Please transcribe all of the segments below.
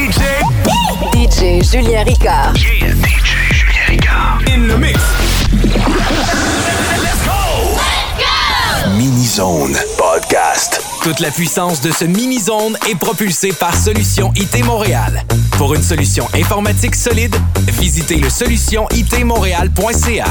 DJ. DJ Julien Ricard. Yeah, DJ Julien Ricard. In the mix. Let's go! Let's go! Mini Zone Podcast. Toute la puissance de ce Mini Zone est propulsée par Solution IT Montréal. Pour une solution informatique solide, visitez le solutionitmontréal.ca.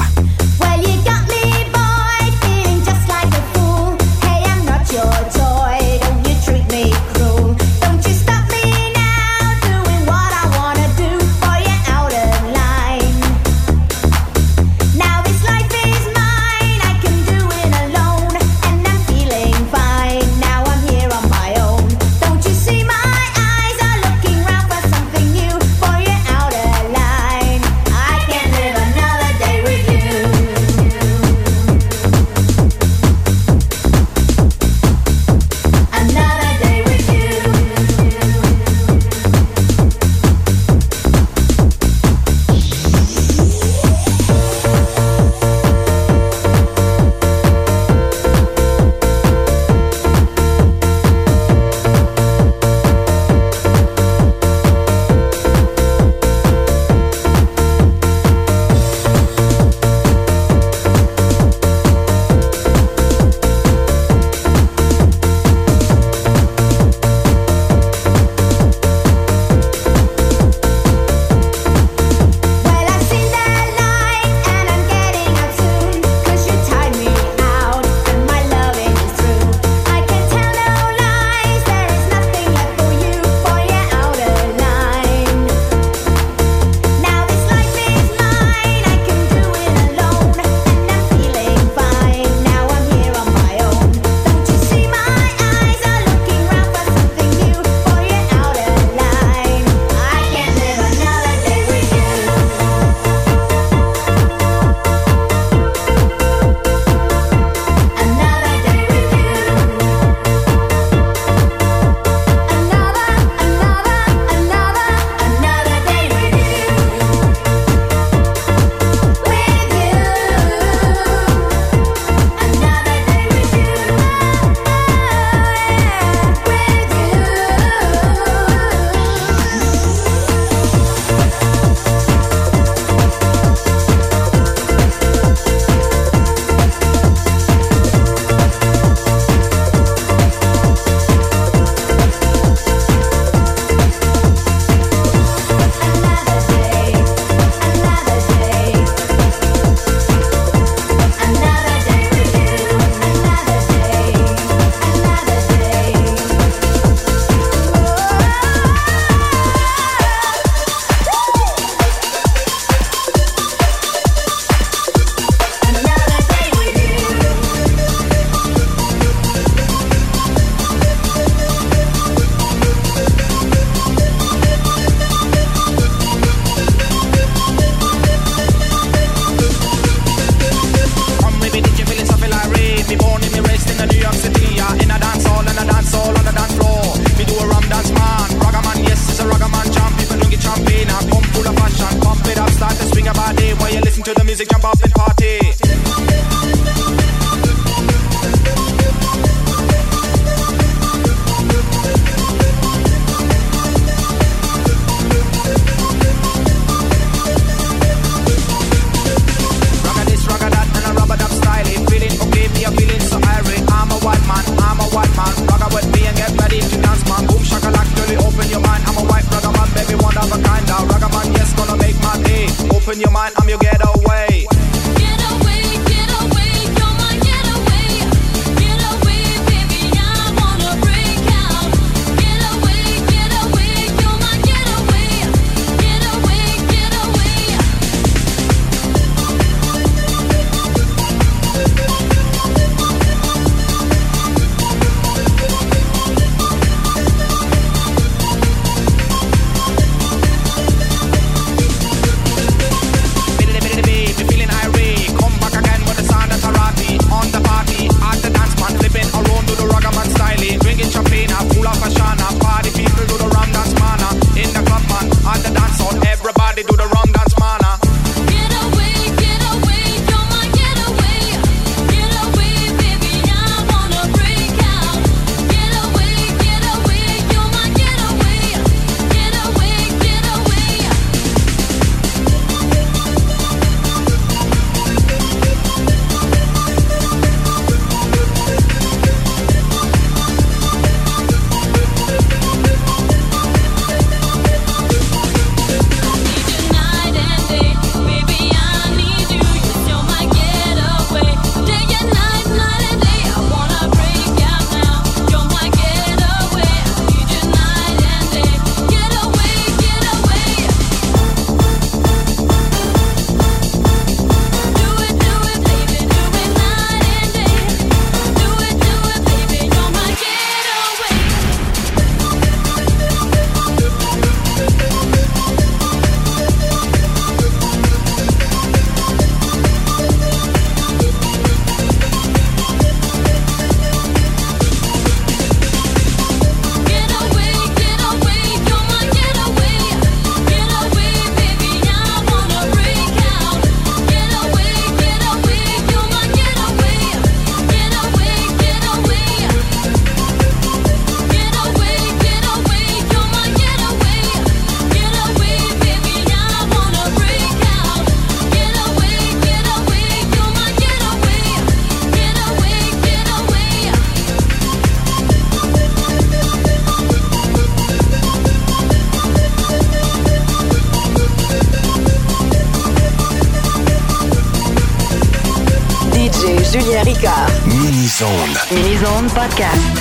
Ricard. Mini-Zone. Mini-Zone Podcast.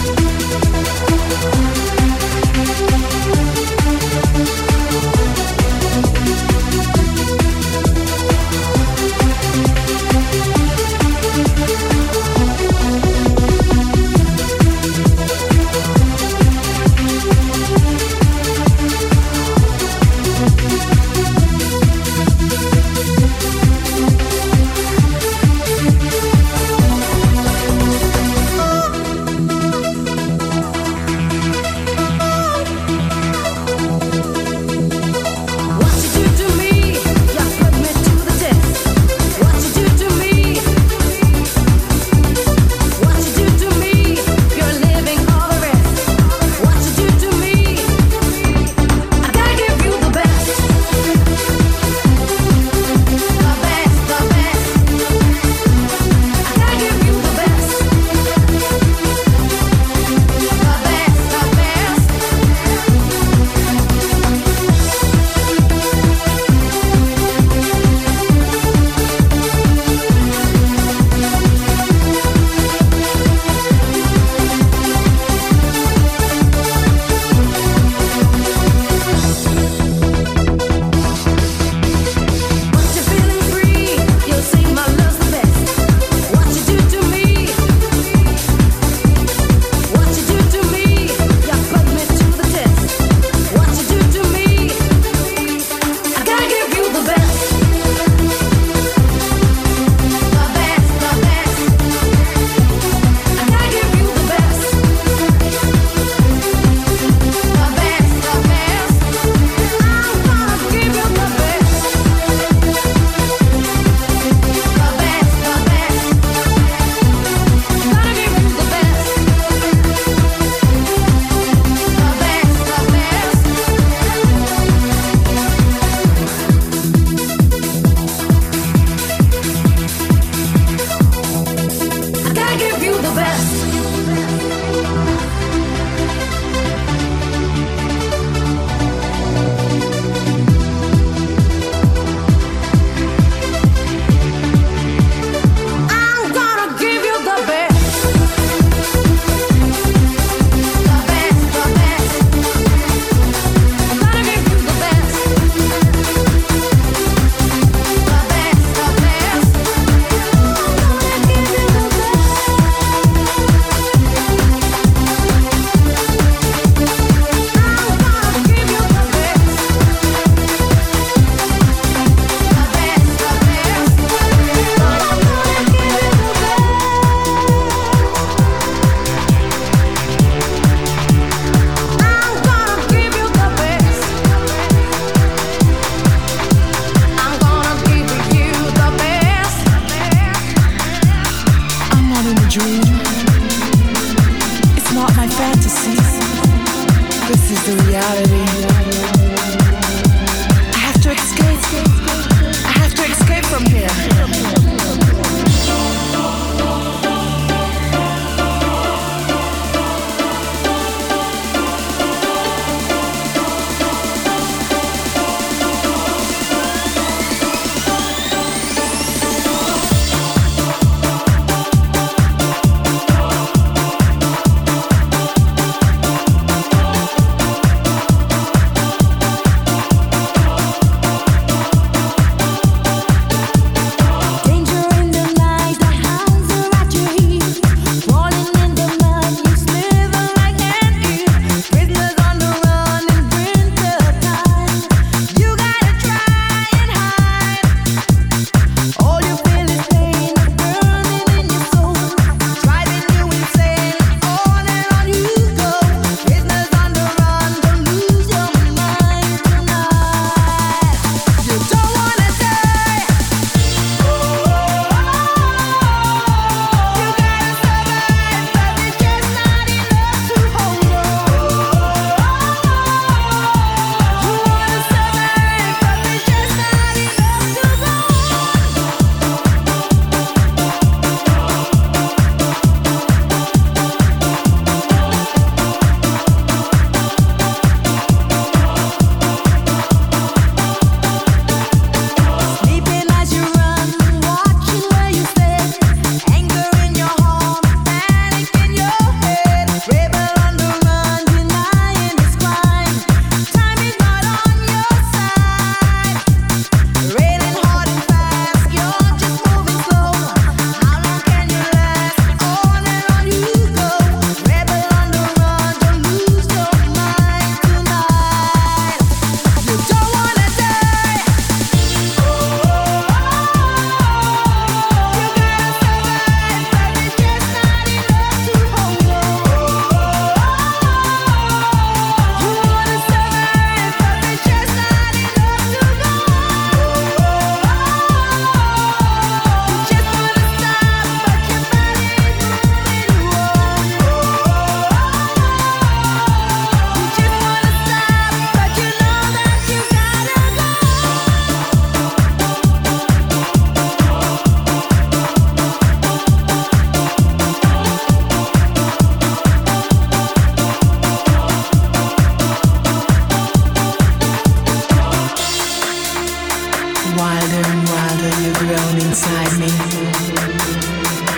Wilder and wilder you've grown inside me.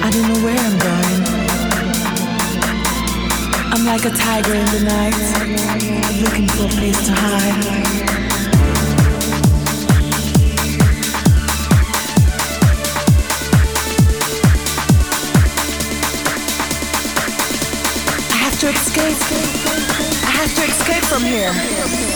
I don't know where I'm going. I'm like a tiger in the night, looking for a place to hide. I have to escape. I have to escape from here.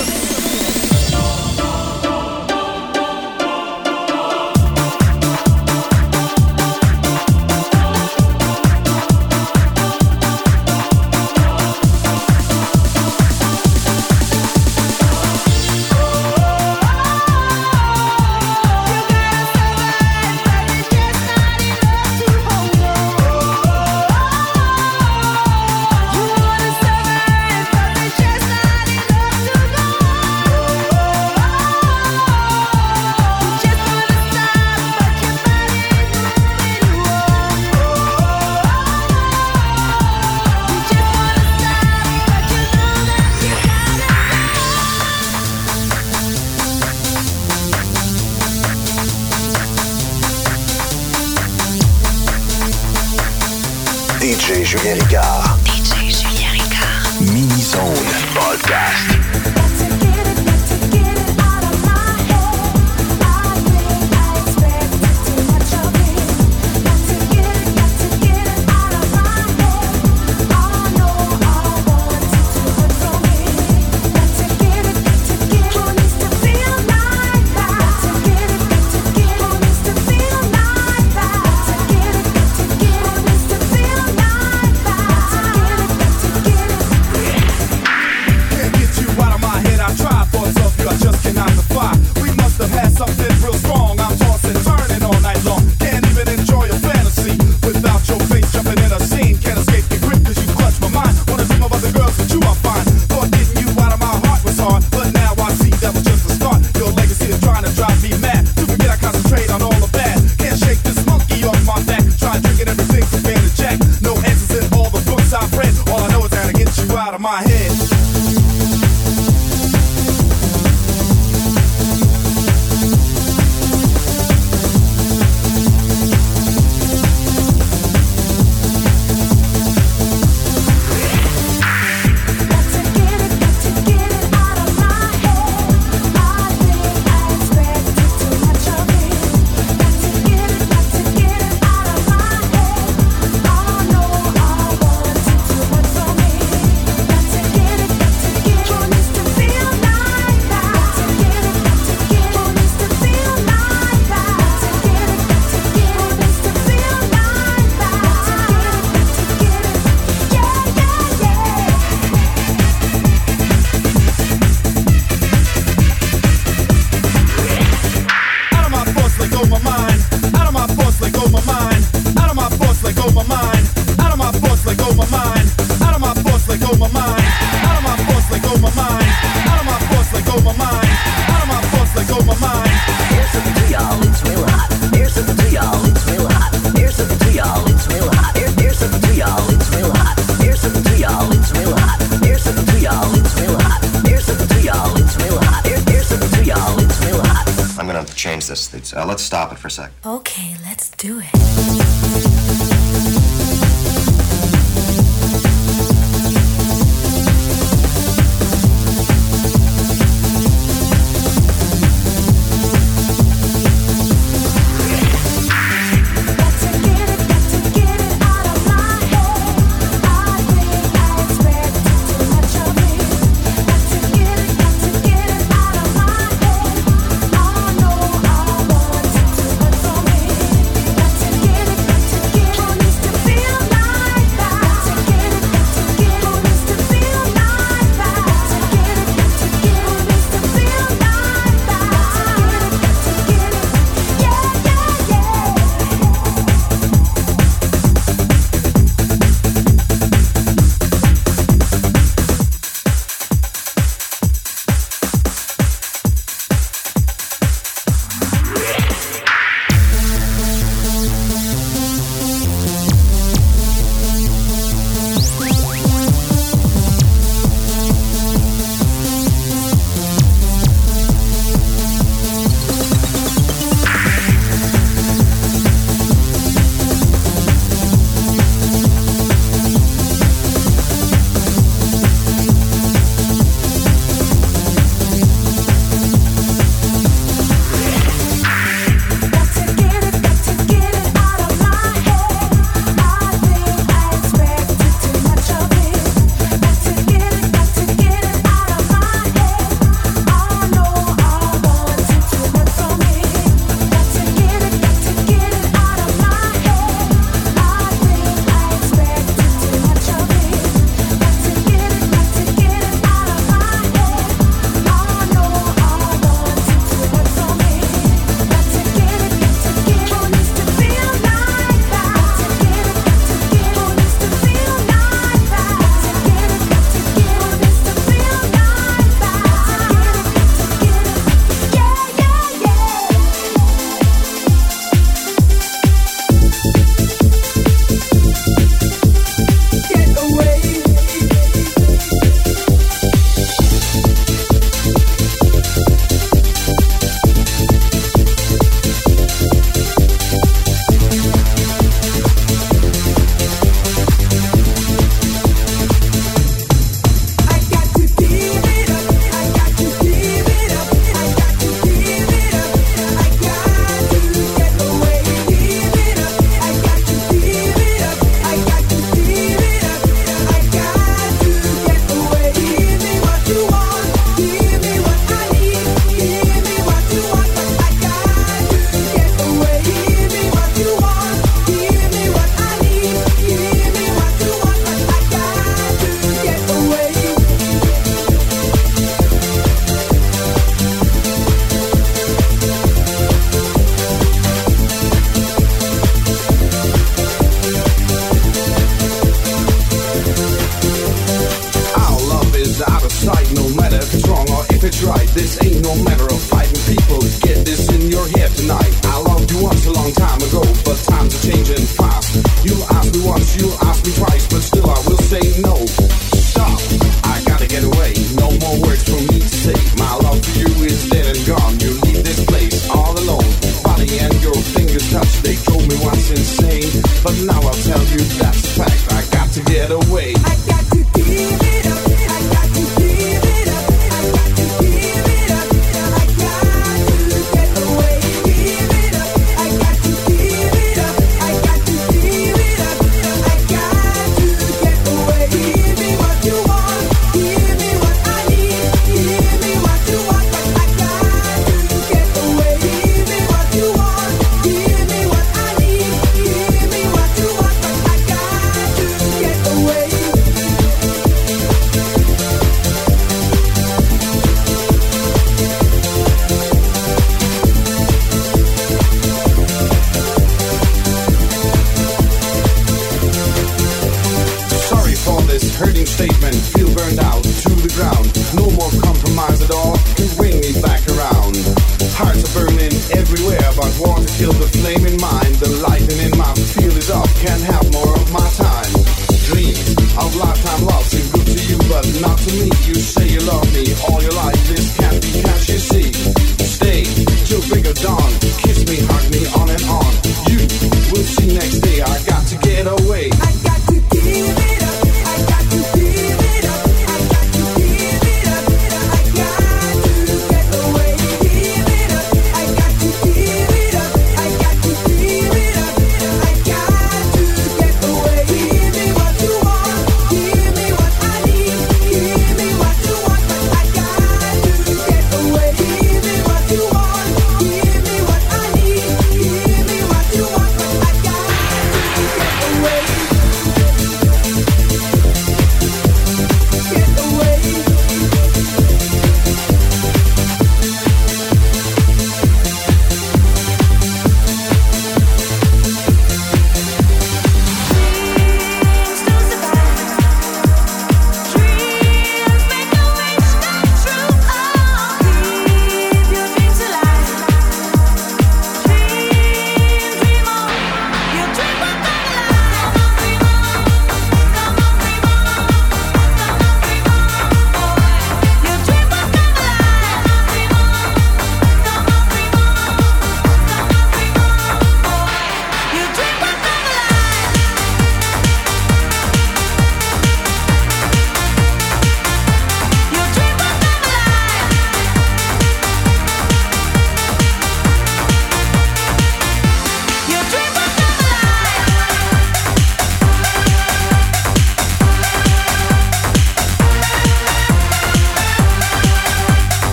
change this. Uh, let's stop it for a sec. Okay, let's do it.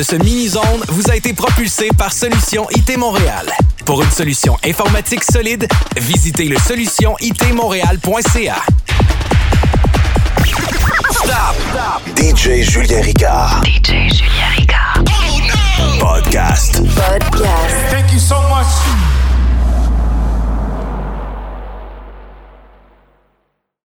de ce mini-zone vous a été propulsé par Solution IT Montréal. Pour une solution informatique solide, visitez le solutionitmontréal.ca. Stop. Stop. DJ Julien Ricard. DJ Julien Ricard. Oh. Podcast. Podcast. Thank you so much.